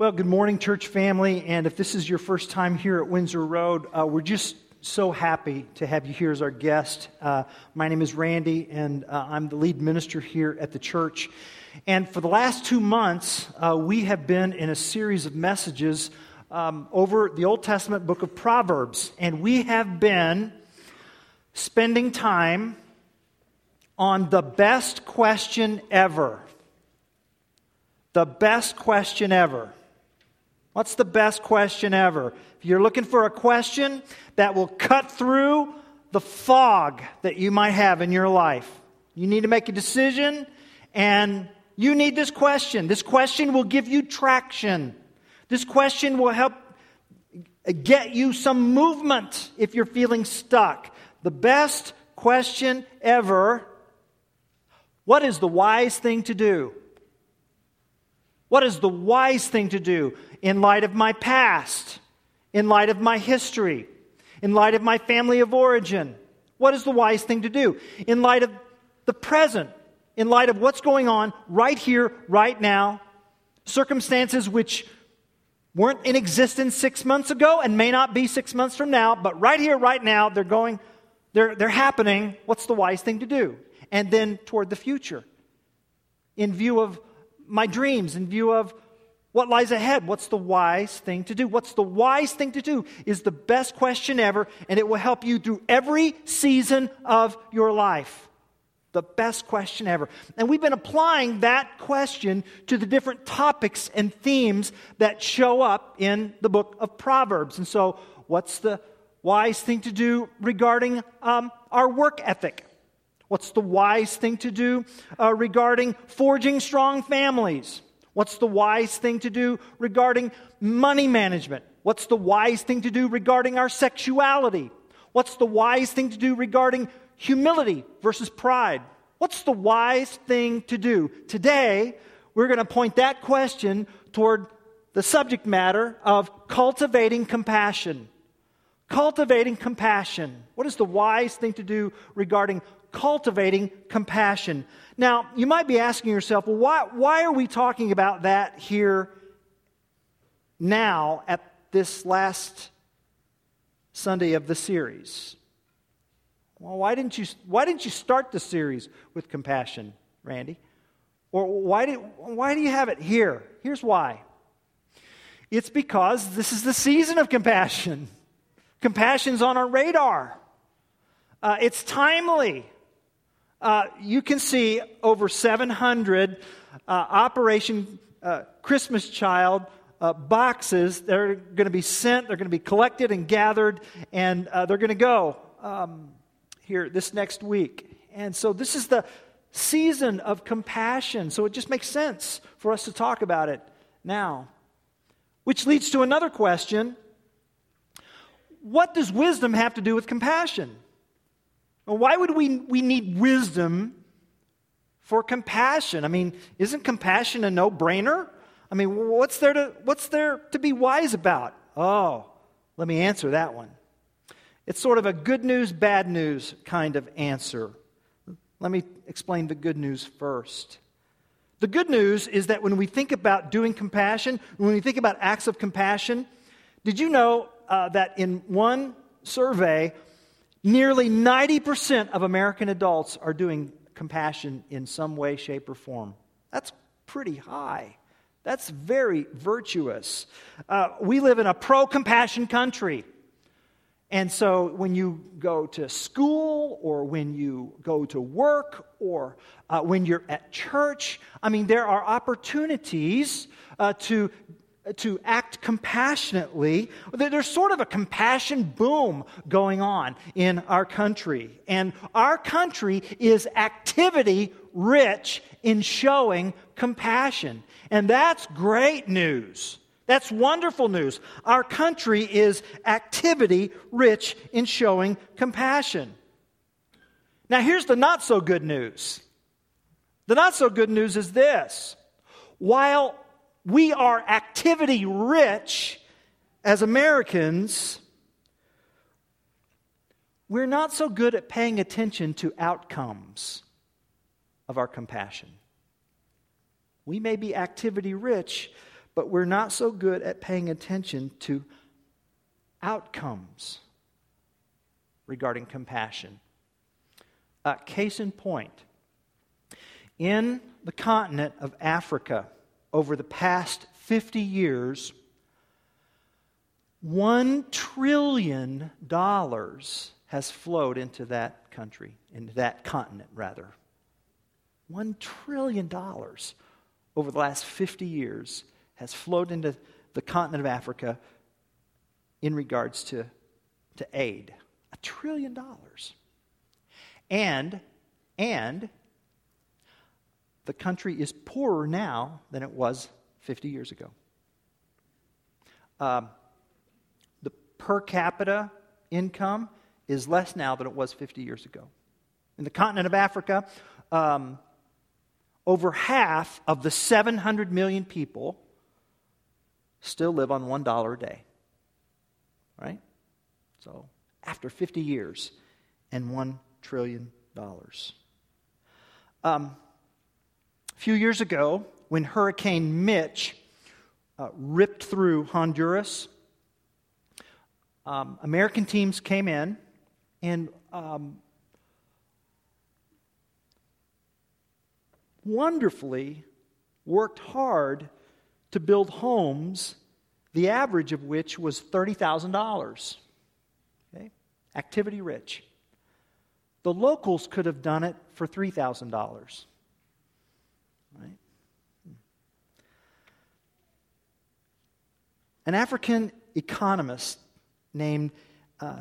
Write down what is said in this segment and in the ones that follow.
Well, good morning, church family. And if this is your first time here at Windsor Road, uh, we're just so happy to have you here as our guest. Uh, my name is Randy, and uh, I'm the lead minister here at the church. And for the last two months, uh, we have been in a series of messages um, over the Old Testament book of Proverbs. And we have been spending time on the best question ever. The best question ever. What's the best question ever? If you're looking for a question that will cut through the fog that you might have in your life, you need to make a decision and you need this question. This question will give you traction. This question will help get you some movement if you're feeling stuck. The best question ever what is the wise thing to do? What is the wise thing to do in light of my past, in light of my history, in light of my family of origin? What is the wise thing to do in light of the present, in light of what's going on right here, right now, circumstances which weren't in existence six months ago and may not be six months from now, but right here, right now, they're going, they're, they're happening. What's the wise thing to do? And then toward the future, in view of my dreams, in view of what lies ahead. What's the wise thing to do? What's the wise thing to do is the best question ever, and it will help you through every season of your life. The best question ever. And we've been applying that question to the different topics and themes that show up in the book of Proverbs. And so, what's the wise thing to do regarding um, our work ethic? What's the wise thing to do uh, regarding forging strong families? What's the wise thing to do regarding money management? What's the wise thing to do regarding our sexuality? What's the wise thing to do regarding humility versus pride? What's the wise thing to do? Today, we're going to point that question toward the subject matter of cultivating compassion. Cultivating compassion. What is the wise thing to do regarding cultivating compassion. Now, you might be asking yourself, well, why, why are we talking about that here now at this last Sunday of the series? Well, why didn't you, why didn't you start the series with compassion, Randy? Or why, did, why do you have it here? Here's why it's because this is the season of compassion. Compassion's on our radar. Uh, it's timely. Uh, you can see over 700 uh, Operation uh, Christmas Child uh, boxes. They're going to be sent, they're going to be collected and gathered, and uh, they're going to go um, here this next week. And so this is the season of compassion. So it just makes sense for us to talk about it now. Which leads to another question What does wisdom have to do with compassion? Well, why would we, we need wisdom for compassion? I mean, isn't compassion a no brainer? I mean, what's there, to, what's there to be wise about? Oh, let me answer that one. It's sort of a good news, bad news kind of answer. Let me explain the good news first. The good news is that when we think about doing compassion, when we think about acts of compassion, did you know uh, that in one survey, Nearly 90% of American adults are doing compassion in some way, shape, or form. That's pretty high. That's very virtuous. Uh, we live in a pro compassion country. And so when you go to school or when you go to work or uh, when you're at church, I mean, there are opportunities uh, to to act compassionately. There's sort of a compassion boom going on in our country. And our country is activity rich in showing compassion. And that's great news. That's wonderful news. Our country is activity rich in showing compassion. Now, here's the not so good news. The not so good news is this while we are activity rich as Americans, we're not so good at paying attention to outcomes of our compassion. We may be activity rich, but we're not so good at paying attention to outcomes regarding compassion. Uh, case in point, in the continent of Africa, over the past 50 years, $1 trillion has flowed into that country, into that continent, rather. $1 trillion over the last 50 years has flowed into the continent of Africa in regards to, to aid. A trillion dollars. And, and, the country is poorer now than it was 50 years ago. Um, the per capita income is less now than it was 50 years ago. In the continent of Africa, um, over half of the 700 million people still live on $1 a day. Right? So, after 50 years and $1 trillion. Um, a few years ago, when Hurricane Mitch uh, ripped through Honduras, um, American teams came in and um, wonderfully worked hard to build homes, the average of which was $30,000. Okay? Activity rich. The locals could have done it for $3,000. An African economist named uh,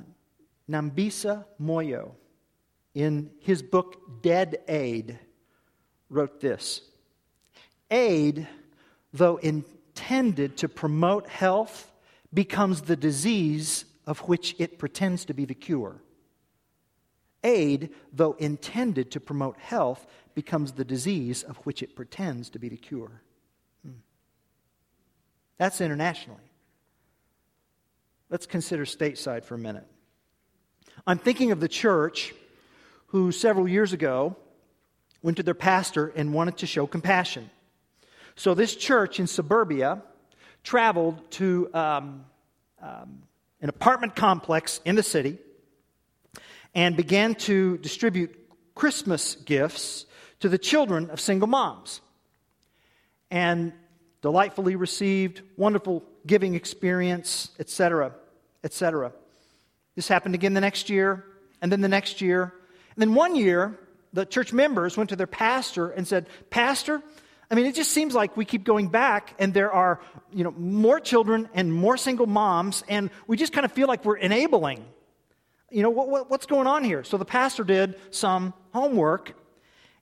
Dambisa Moyo, in his book Dead Aid, wrote this Aid, though intended to promote health, becomes the disease of which it pretends to be the cure. Aid, though intended to promote health, becomes the disease of which it pretends to be the cure. Hmm. That's internationally. Let's consider stateside for a minute. I'm thinking of the church who several years ago went to their pastor and wanted to show compassion. So this church in suburbia traveled to um, um, an apartment complex in the city and began to distribute Christmas gifts to the children of single moms. And delightfully received, wonderful giving experience, etc., etc. This happened again the next year, and then the next year. And then one year, the church members went to their pastor and said, Pastor, I mean, it just seems like we keep going back, and there are, you know, more children and more single moms, and we just kind of feel like we're enabling. You know, what, what, what's going on here? So the pastor did some homework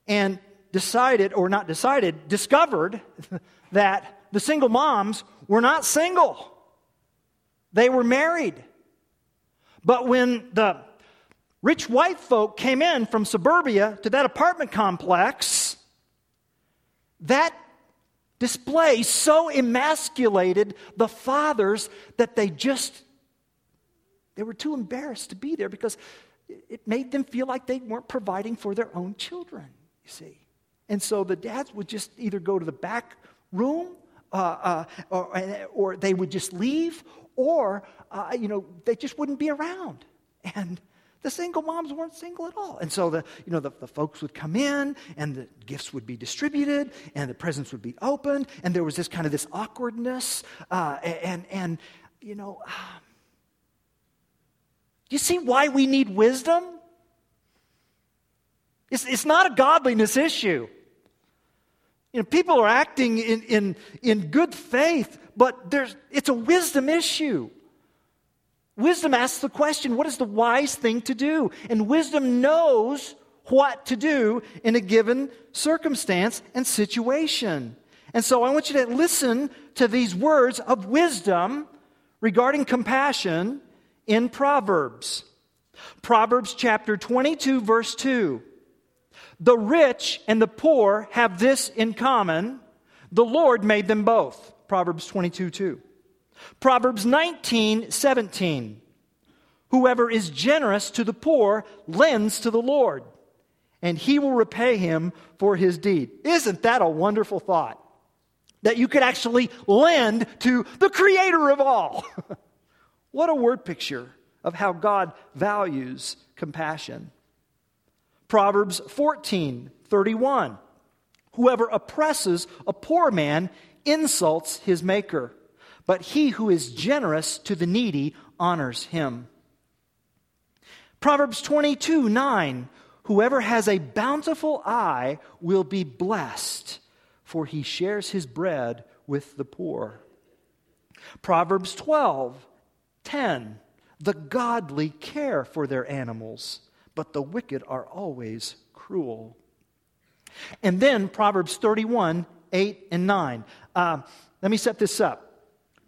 and decided, or not decided, discovered that the single moms were not single. They were married. But when the rich white folk came in from suburbia to that apartment complex, that display so emasculated the fathers that they just they were too embarrassed to be there because it made them feel like they weren't providing for their own children, you see. And so the dads would just either go to the back room uh, uh, or, or, they would just leave or, uh, you know, they just wouldn't be around. And the single moms weren't single at all. And so the, you know, the, the folks would come in and the gifts would be distributed and the presents would be opened and there was this kind of this awkwardness uh, and, and, you know, um, you see why we need wisdom? It's, it's not a godliness issue. You know, people are acting in, in, in good faith, but there's, it's a wisdom issue. Wisdom asks the question what is the wise thing to do? And wisdom knows what to do in a given circumstance and situation. And so I want you to listen to these words of wisdom regarding compassion in Proverbs. Proverbs chapter 22, verse 2. The rich and the poor have this in common the Lord made them both. Proverbs 22, 2. Proverbs 19, 17. Whoever is generous to the poor lends to the Lord, and he will repay him for his deed. Isn't that a wonderful thought? that you could actually lend to the creator of all. what a word picture of how God values compassion. Proverbs 14 31. Whoever oppresses a poor man insults his maker, but he who is generous to the needy honors him. Proverbs 22 9. Whoever has a bountiful eye will be blessed, for he shares his bread with the poor. Proverbs 12 10. The godly care for their animals, but the wicked are always cruel. And then Proverbs 31, 8 and 9. Uh, let me set this up.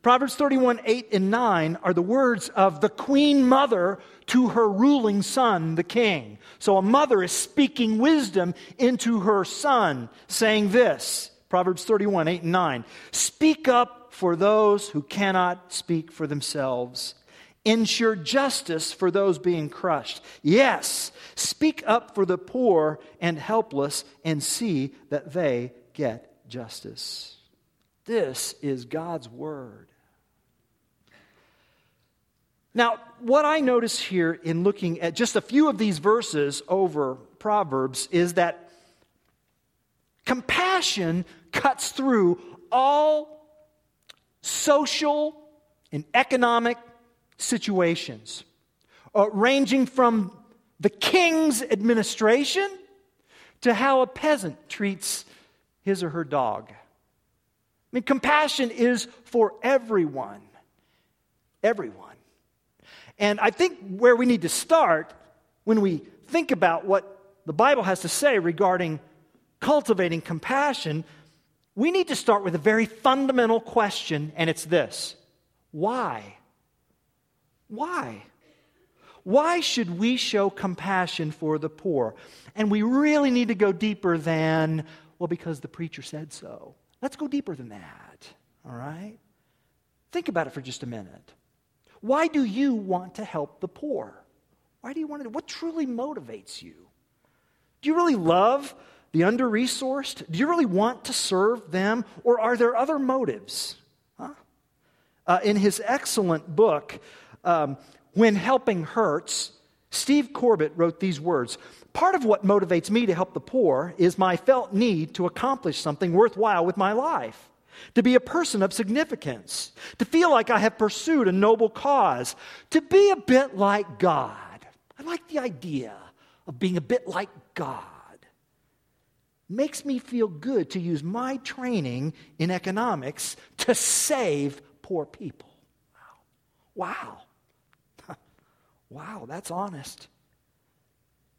Proverbs 31, 8 and 9 are the words of the queen mother to her ruling son, the king. So a mother is speaking wisdom into her son, saying this Proverbs 31, 8 and 9. Speak up for those who cannot speak for themselves. Ensure justice for those being crushed. Yes, speak up for the poor and helpless and see that they get justice. This is God's word. Now, what I notice here in looking at just a few of these verses over Proverbs is that compassion cuts through all social and economic situations, uh, ranging from the king's administration to how a peasant treats his or her dog. I mean, compassion is for everyone. Everyone. And I think where we need to start when we think about what the Bible has to say regarding cultivating compassion, we need to start with a very fundamental question, and it's this Why? Why? Why should we show compassion for the poor? And we really need to go deeper than, well, because the preacher said so. Let's go deeper than that, all right? Think about it for just a minute. Why do you want to help the poor? Why do you want to? What truly motivates you? Do you really love the under resourced? Do you really want to serve them? Or are there other motives? Huh? Uh, in his excellent book, um, When Helping Hurts, Steve Corbett wrote these words Part of what motivates me to help the poor is my felt need to accomplish something worthwhile with my life, to be a person of significance, to feel like I have pursued a noble cause, to be a bit like God. I like the idea of being a bit like God. Makes me feel good to use my training in economics to save poor people. Wow. Wow. Wow, that's honest.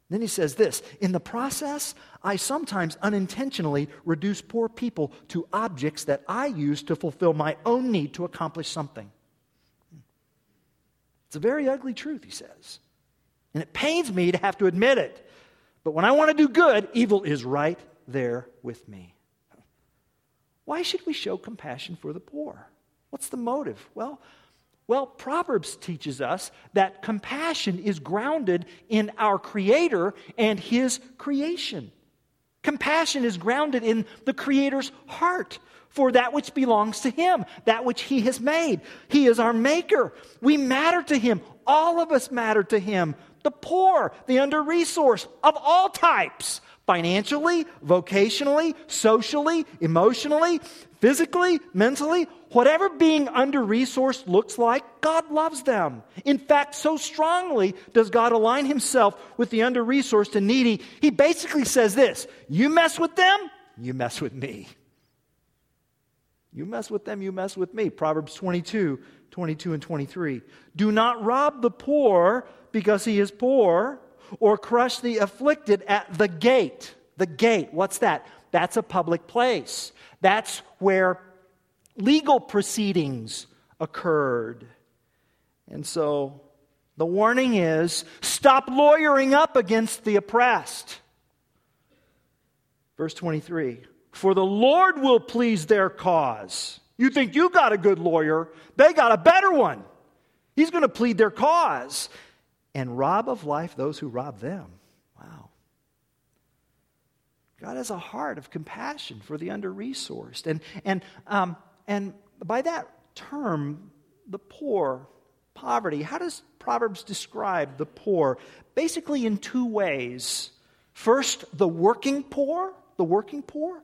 Then he says this In the process, I sometimes unintentionally reduce poor people to objects that I use to fulfill my own need to accomplish something. It's a very ugly truth, he says. And it pains me to have to admit it. But when I want to do good, evil is right there with me. Why should we show compassion for the poor? What's the motive? Well, well, Proverbs teaches us that compassion is grounded in our Creator and His creation. Compassion is grounded in the Creator's heart for that which belongs to Him, that which He has made. He is our Maker. We matter to Him. All of us matter to Him. The poor, the under resourced, of all types financially, vocationally, socially, emotionally, physically, mentally, whatever being under resourced looks like, God loves them. In fact, so strongly does God align himself with the under resourced and needy. He basically says this You mess with them, you mess with me. You mess with them, you mess with me. Proverbs 22, 22 and 23. Do not rob the poor because he is poor or crush the afflicted at the gate. The gate, what's that? That's a public place. That's where legal proceedings occurred. And so the warning is stop lawyering up against the oppressed. Verse 23 For the Lord will please their cause. You think you got a good lawyer, they got a better one. He's going to plead their cause and rob of life those who rob them. Wow. God has a heart of compassion for the under resourced. And, and, um, and by that term, the poor, poverty, how does Proverbs describe the poor? Basically, in two ways. First, the working poor, the working poor,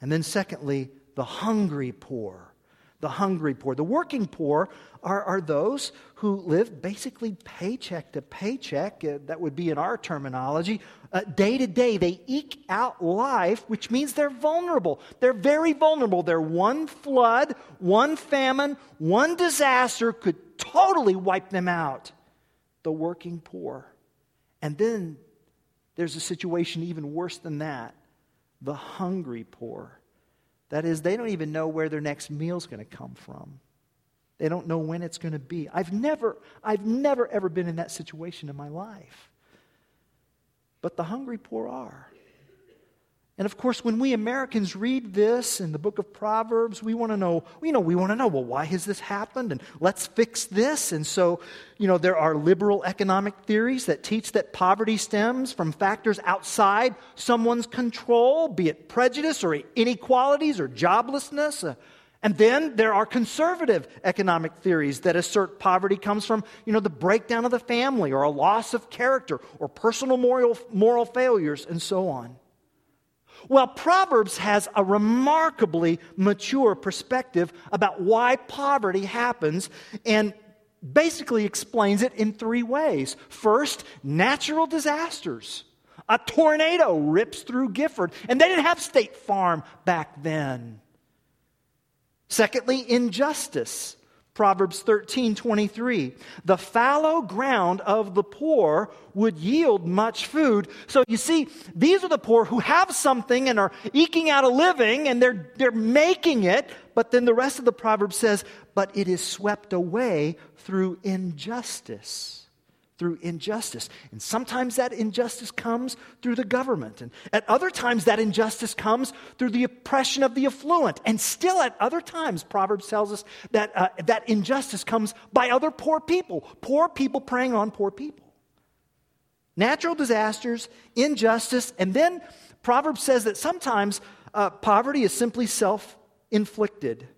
and then secondly, the hungry poor the hungry poor. The working poor are, are those who live basically paycheck to paycheck. Uh, that would be in our terminology. Uh, day to day, they eke out life, which means they're vulnerable. They're very vulnerable. They're one flood, one famine, one disaster could totally wipe them out. The working poor. And then there's a situation even worse than that the hungry poor. That is, they don't even know where their next meal is going to come from. They don't know when it's going to be. I've never, I've never ever been in that situation in my life. But the hungry poor are. And of course, when we Americans read this in the book of Proverbs, we want to know, you know, we want to know, well, why has this happened? And let's fix this. And so, you know, there are liberal economic theories that teach that poverty stems from factors outside someone's control, be it prejudice or inequalities or joblessness. And then there are conservative economic theories that assert poverty comes from, you know, the breakdown of the family or a loss of character or personal moral, moral failures and so on. Well, Proverbs has a remarkably mature perspective about why poverty happens and basically explains it in three ways. First, natural disasters. A tornado rips through Gifford, and they didn't have State Farm back then. Secondly, injustice. Proverbs 13, 23. The fallow ground of the poor would yield much food. So you see, these are the poor who have something and are eking out a living and they're, they're making it. But then the rest of the proverb says, but it is swept away through injustice through injustice. And sometimes that injustice comes through the government. And at other times, that injustice comes through the oppression of the affluent. And still, at other times, Proverbs tells us that uh, that injustice comes by other poor people, poor people preying on poor people. Natural disasters, injustice, and then Proverbs says that sometimes uh, poverty is simply self inflicted.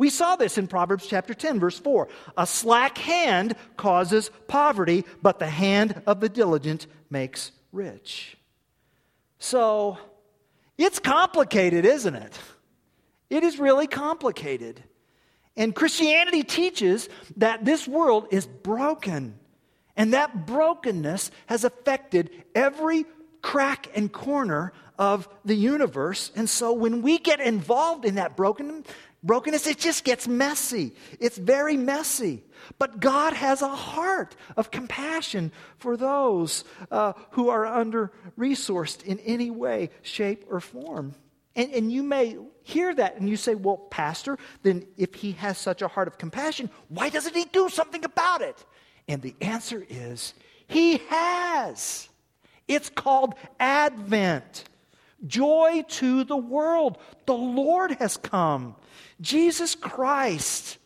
We saw this in Proverbs chapter 10, verse 4. A slack hand causes poverty, but the hand of the diligent makes rich. So, it's complicated, isn't it? It is really complicated. And Christianity teaches that this world is broken. And that brokenness has affected every crack and corner of the universe. And so when we get involved in that brokenness, brokenness, it just gets messy. It's very messy. But God has a heart of compassion for those uh, who are under resourced in any way, shape, or form. And, and you may hear that and you say, well, Pastor, then if he has such a heart of compassion, why doesn't he do something about it? And the answer is, he has. It's called Advent. Joy to the world. The Lord has come. Jesus Christ,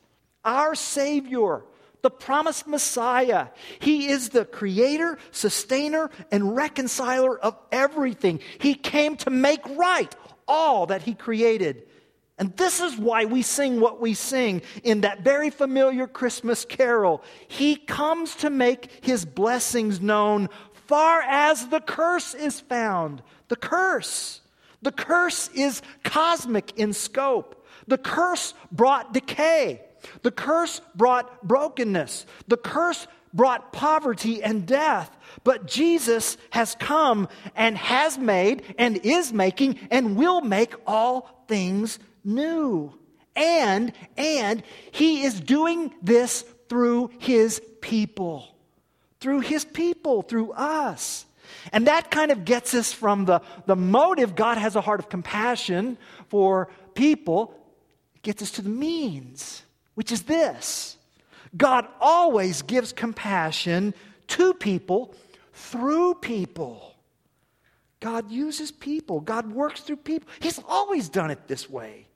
our Savior, the promised Messiah. He is the creator, sustainer, and reconciler of everything. He came to make right all that He created. And this is why we sing what we sing in that very familiar Christmas carol. He comes to make His blessings known far as the curse is found. The curse. The curse is cosmic in scope. The curse brought decay. The curse brought brokenness. The curse brought poverty and death. But Jesus has come and has made and is making and will make all things new. And, and he is doing this through his people. Through his people, through us. And that kind of gets us from the, the motive God has a heart of compassion for people gets us to the means, which is this God always gives compassion to people through people. God uses people, God works through people. He's always done it this way.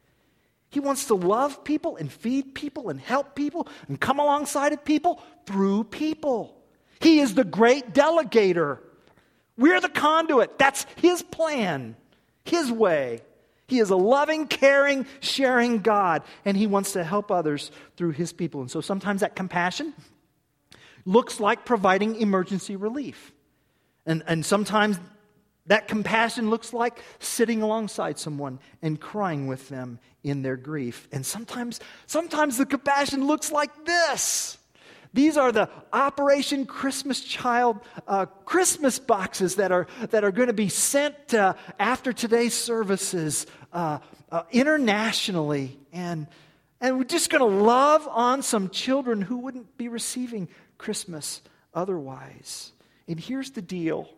He wants to love people and feed people and help people and come alongside of people through people. He is the great delegator. We're the conduit. That's his plan. His way. He is a loving, caring, sharing God, and He wants to help others through His people. And so sometimes that compassion looks like providing emergency relief. And, and sometimes that compassion looks like sitting alongside someone and crying with them in their grief. And sometimes, sometimes the compassion looks like this. These are the Operation Christmas Child uh, Christmas boxes that are, that are going to be sent uh, after today's services uh, uh internationally. And, and we're just going to love on some children who wouldn't be receiving Christmas otherwise. And here's the deal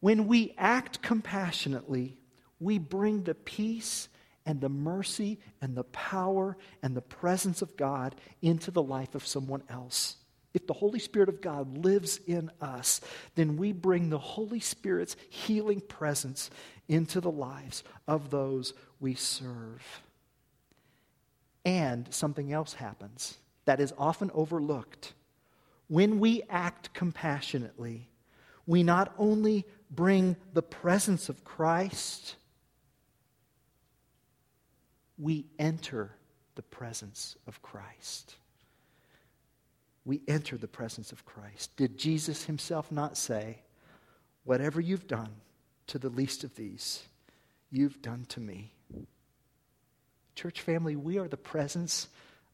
when we act compassionately, we bring the peace and the mercy and the power and the presence of God into the life of someone else. If the Holy Spirit of God lives in us, then we bring the Holy Spirit's healing presence into the lives of those we serve. And something else happens that is often overlooked. When we act compassionately, we not only bring the presence of Christ, we enter the presence of Christ. We enter the presence of Christ. Did Jesus himself not say, Whatever you've done to the least of these, you've done to me? Church family, we are the presence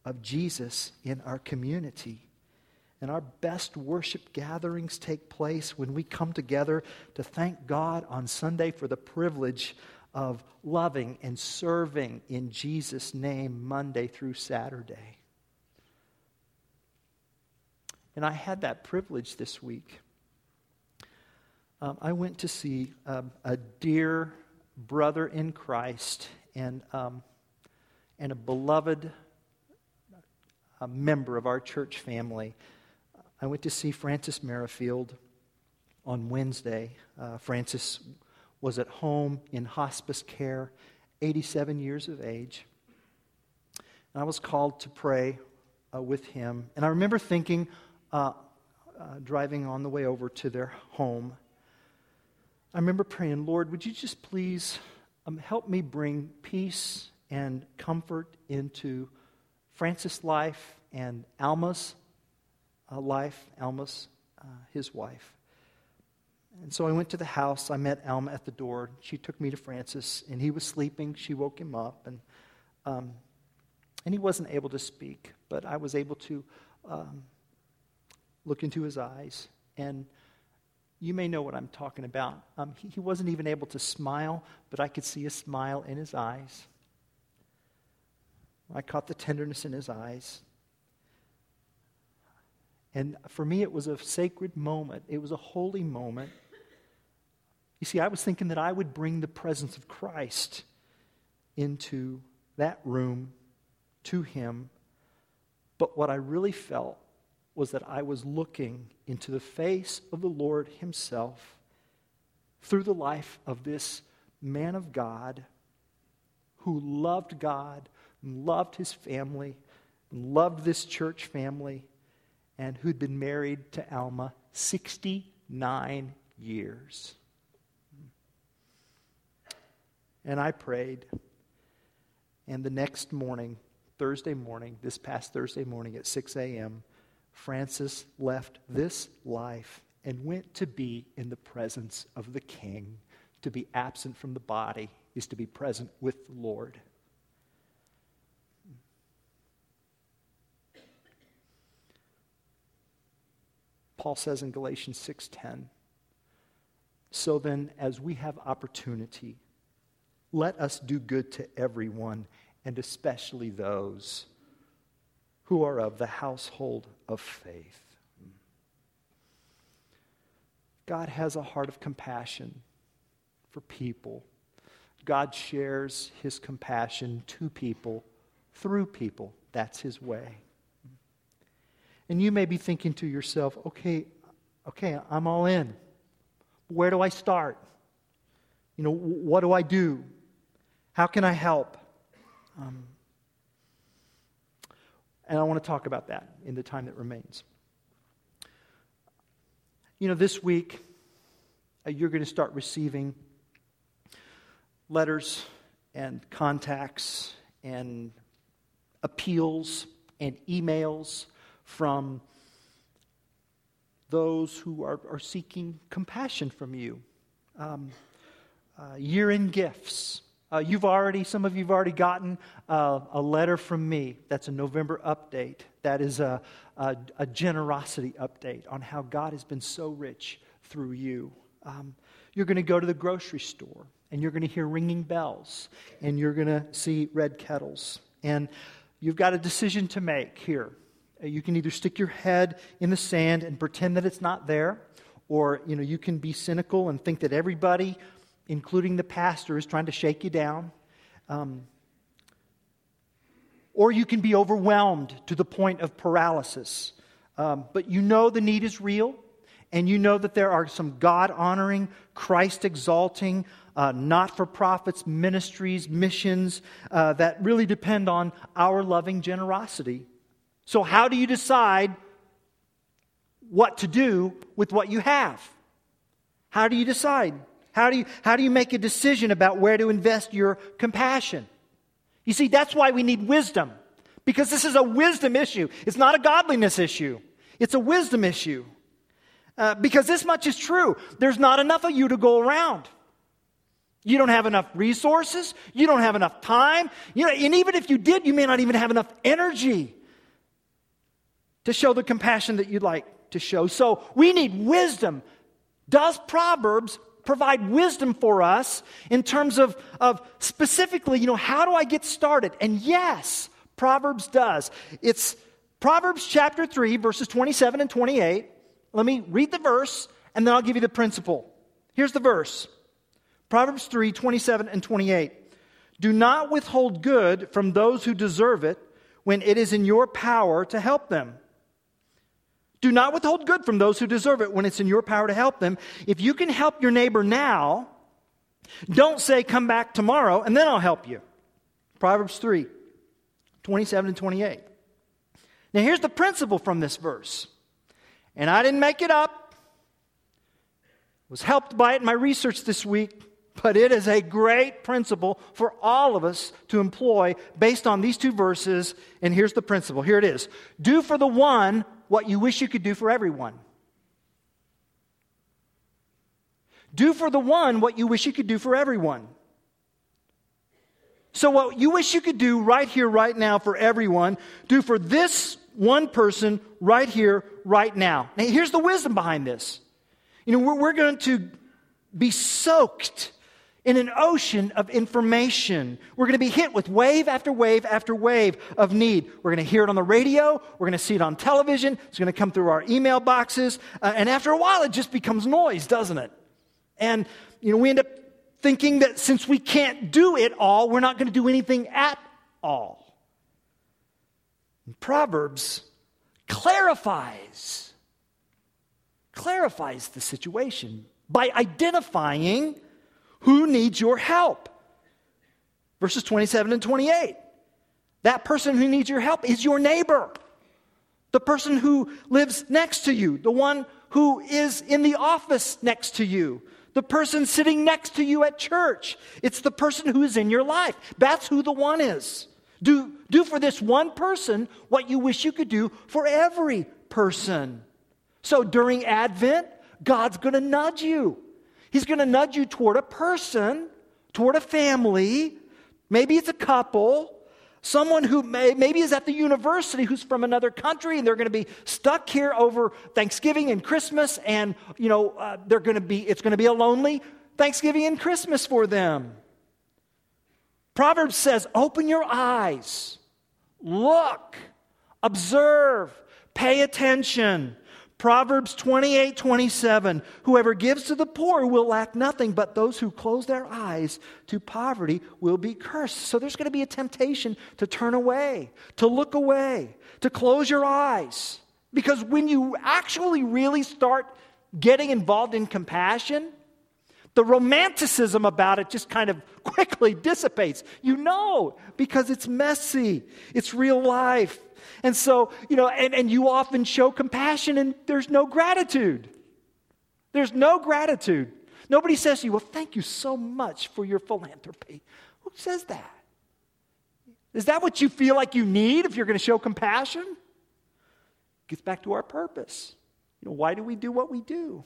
of Jesus in our community. And our best worship gatherings take place when we come together to thank God on Sunday for the privilege of loving and serving in Jesus' name Monday through Saturday. And I had that privilege this week. Um, I went to see um, a dear brother in Christ and, um, and a beloved a member of our church family. I went to see Francis Merrifield on Wednesday. Uh, Francis was at home in hospice care, 87 years of age. And I was called to pray uh, with him. And I remember thinking, uh, uh, driving on the way over to their home, I remember praying, Lord, would you just please um, help me bring peace and comfort into Francis' life and Alma's uh, life, Alma's, uh, his wife. And so I went to the house. I met Alma at the door. She took me to Francis, and he was sleeping. She woke him up, and, um, and he wasn't able to speak, but I was able to um, look into his eyes. And you may know what I'm talking about. Um, he, he wasn't even able to smile, but I could see a smile in his eyes. I caught the tenderness in his eyes. And for me, it was a sacred moment, it was a holy moment. You see, I was thinking that I would bring the presence of Christ into that room to him. But what I really felt was that I was looking into the face of the Lord Himself through the life of this man of God who loved God, and loved his family, and loved this church family, and who'd been married to Alma 69 years. And I prayed. And the next morning, Thursday morning, this past Thursday morning at 6 a.m., Francis left this life and went to be in the presence of the King. To be absent from the body is to be present with the Lord. Paul says in Galatians 6:10, "So then as we have opportunity, let us do good to everyone, and especially those who are of the household of faith." God has a heart of compassion for people. God shares his compassion to people through people. That's his way. And you may be thinking to yourself, okay, okay, I'm all in. Where do I start? You know, what do I do? How can I help? Um, and I want to talk about that in the time that remains. You know, this week, uh, you're going to start receiving letters and contacts and appeals and emails from those who are, are seeking compassion from you. Um, uh, year end gifts. Uh, you've already, some of you have already gotten uh, a letter from me. That's a November update. That is a, a, a, generosity update on how God has been so rich through you. Um, you're going to go to the grocery store and you're going to hear ringing bells and you're going to see red kettles. And you've got a decision to make here. Uh, you can either stick your head in the sand and pretend that it's not there, or you know, you can be cynical and think that everybody, including the pastor, is trying to shake you down. Um, or you can be overwhelmed to the point of paralysis. Um, but you know the need is real, and you know that there are some God honoring, Christ exalting, uh, not for profits, ministries, missions uh, that really depend on our loving generosity. So, how do you decide what to do with what you have? How do you decide? How do you, how do you make a decision about where to invest your compassion? You see, that's why we need wisdom, because this is a wisdom issue. It's not a godliness issue, it's a wisdom issue. Uh, because this much is true there's not enough of you to go around. You don't have enough resources. You don't have enough time. You know, and even if you did, you may not even have enough energy to show the compassion that you'd like to show. So we need wisdom. Does Proverbs provide wisdom for us in terms of, of specifically, you know, how do I get started? And yes, Proverbs does. It's Proverbs chapter 3, verses 27 and 28. Let me read the verse and then I'll give you the principle. Here's the verse Proverbs 3 27 and 28. Do not withhold good from those who deserve it when it is in your power to help them. Do not withhold good from those who deserve it when it's in your power to help them. If you can help your neighbor now, don't say, Come back tomorrow and then I'll help you. Proverbs 3 27 and 28. Now, here's the principle from this verse. And I didn't make it up, was helped by it in my research this week. But it is a great principle for all of us to employ based on these two verses. And here's the principle here it is Do for the one what you wish you could do for everyone. Do for the one what you wish you could do for everyone. So, what you wish you could do right here, right now for everyone, do for this one person right here, right now. Now, here's the wisdom behind this. You know, we're, we're going to be soaked in an ocean of information. We're going to be hit with wave after wave after wave of need. We're going to hear it on the radio. We're going to see it on television. It's going to come through our email boxes. Uh, and after a while, it just becomes noise, doesn't it? And, you know, we end up thinking that since we can't do it all, we're not going to do anything at all. And Proverbs clarifies, clarifies the situation by identifying who needs your help? Verses 27 and 28. That person who needs your help is your neighbor, the person who lives next to you, the one who is in the office next to you, the person sitting next to you at church. It's the person who is in your life. That's who the one is. Do, do for this one person what you wish you could do for every person. So during Advent, God's going to nudge you. He's going to nudge you toward a person, toward a family. Maybe it's a couple. Someone who may, maybe is at the university who's from another country and they're going to be stuck here over Thanksgiving and Christmas, and you know uh, they're going to be. It's going to be a lonely Thanksgiving and Christmas for them. Proverbs says, "Open your eyes, look, observe, pay attention." Proverbs 28 27 Whoever gives to the poor will lack nothing, but those who close their eyes to poverty will be cursed. So there's going to be a temptation to turn away, to look away, to close your eyes. Because when you actually really start getting involved in compassion, the romanticism about it just kind of quickly dissipates. You know, because it's messy, it's real life. And so, you know, and, and you often show compassion and there's no gratitude. There's no gratitude. Nobody says to you, Well, thank you so much for your philanthropy. Who says that? Is that what you feel like you need if you're going to show compassion? It gets back to our purpose. You know, why do we do what we do?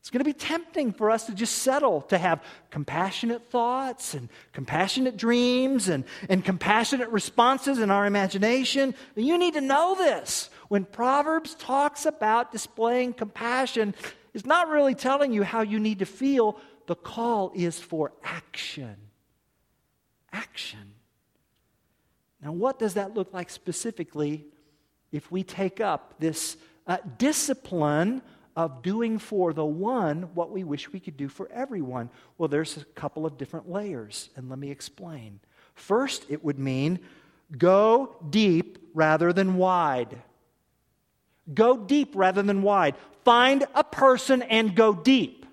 It's going to be tempting for us to just settle to have compassionate thoughts and compassionate dreams and, and compassionate responses in our imagination. You need to know this. When Proverbs talks about displaying compassion, it's not really telling you how you need to feel. The call is for action. Action. Now, what does that look like specifically if we take up this uh, discipline of doing for the one what we wish we could do for everyone? Well, there's a couple of different layers, and let me explain. First, it would mean go deep rather than wide. Go deep rather than wide. Find a person and go deep.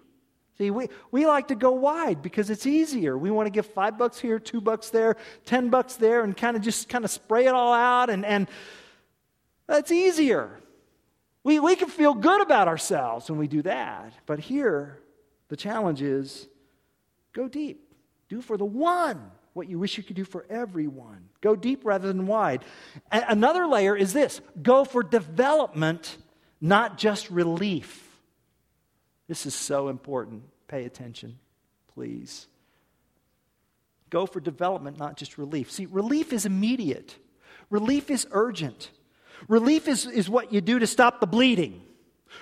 See, we, we like to go wide because it's easier. We want to give five bucks here, two bucks there, ten bucks there, and kind of just kind of spray it all out, and, and that's easier. We, we can feel good about ourselves when we do that. But here, the challenge is go deep. Do for the one what you wish you could do for everyone. Go deep rather than wide. A- another layer is this go for development, not just relief. This is so important. Pay attention, please. Go for development, not just relief. See, relief is immediate, relief is urgent. Relief is, is what you do to stop the bleeding.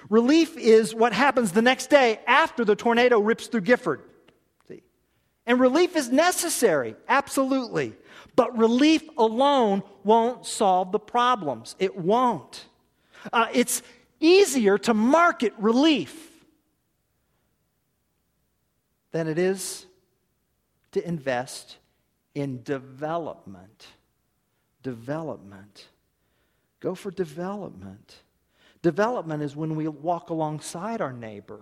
Relief is what happens the next day after the tornado rips through Gifford. See? And relief is necessary, absolutely. But relief alone won't solve the problems. It won't. Uh, it's easier to market relief than it is to invest in development. Development. Go for development. Development is when we walk alongside our neighbor.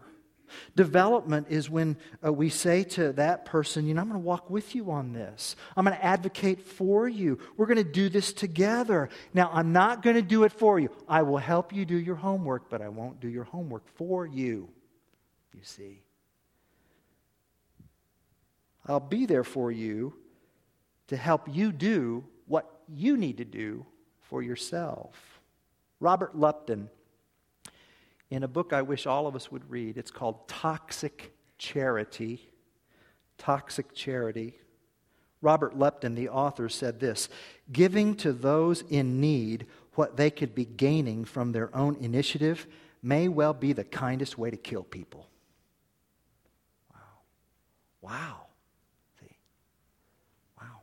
Development is when uh, we say to that person, you know, I'm going to walk with you on this. I'm going to advocate for you. We're going to do this together. Now, I'm not going to do it for you. I will help you do your homework, but I won't do your homework for you. You see? I'll be there for you to help you do what you need to do for yourself. Robert Lupton, in a book I wish all of us would read, it's called Toxic Charity. Toxic Charity. Robert Lupton, the author, said this Giving to those in need what they could be gaining from their own initiative may well be the kindest way to kill people. Wow. Wow. Wow.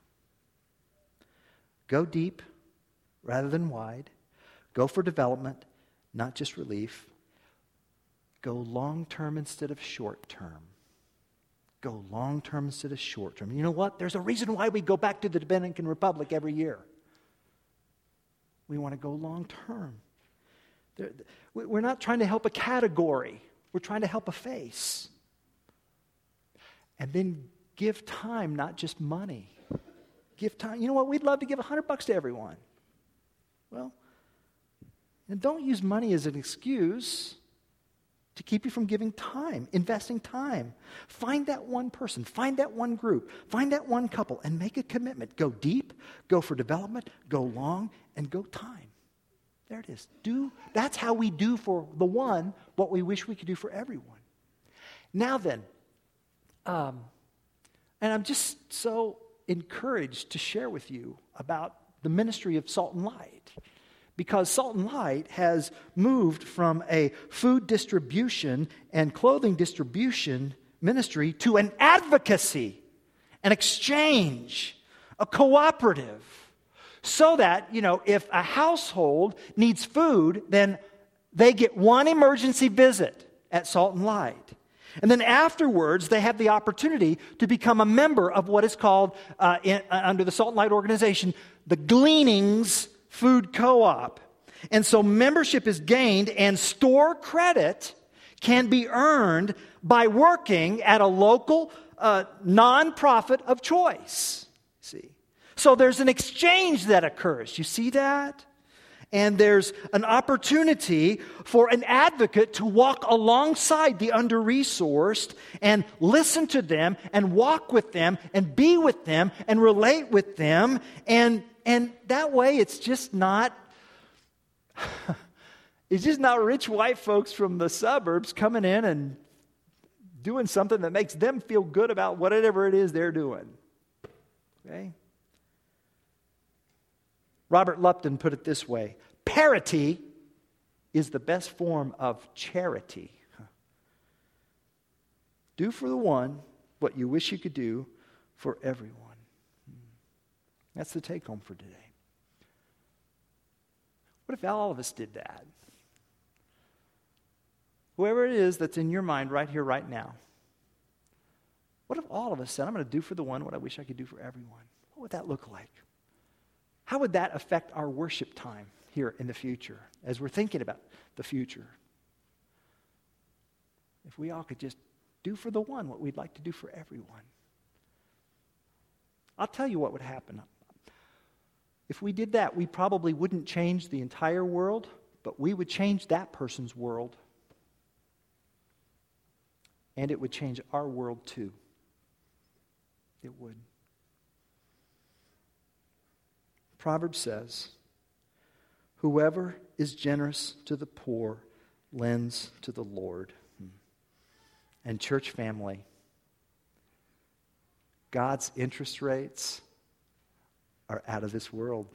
Go deep rather than wide. Go for development, not just relief. Go long term instead of short term. Go long term instead of short term. You know what? There's a reason why we go back to the Dominican Republic every year. We want to go long term. We're not trying to help a category, we're trying to help a face. And then give time, not just money. Give time. You know what? We'd love to give 100 bucks to everyone. Well, and don't use money as an excuse to keep you from giving time, investing time. Find that one person, find that one group, find that one couple, and make a commitment. Go deep, go for development, go long, and go time. There it is. Do that's how we do for the one what we wish we could do for everyone. Now then, um, and I'm just so encouraged to share with you about the ministry of Salt and Light. Because Salt and Light has moved from a food distribution and clothing distribution ministry to an advocacy, an exchange, a cooperative. So that, you know, if a household needs food, then they get one emergency visit at Salt and Light. And then afterwards, they have the opportunity to become a member of what is called, uh, in, uh, under the Salt and Light organization, the Gleanings Food Co op. And so membership is gained, and store credit can be earned by working at a local uh, nonprofit of choice. See? So there's an exchange that occurs. You see that? And there's an opportunity for an advocate to walk alongside the under resourced and listen to them and walk with them and be with them and relate with them. And, and that way, it's just not. it's just not rich white folks from the suburbs coming in and doing something that makes them feel good about whatever it is they're doing. Okay? Robert Lupton put it this way parity is the best form of charity. Do for the one what you wish you could do for everyone. That's the take home for today. What if all of us did that? Whoever it is that's in your mind right here, right now, what if all of us said, I'm going to do for the one what I wish I could do for everyone? What would that look like? How would that affect our worship time here in the future as we're thinking about the future? If we all could just do for the one what we'd like to do for everyone. I'll tell you what would happen. If we did that, we probably wouldn't change the entire world, but we would change that person's world. And it would change our world too. It would. Proverbs says, Whoever is generous to the poor lends to the Lord. And, church family, God's interest rates are out of this world.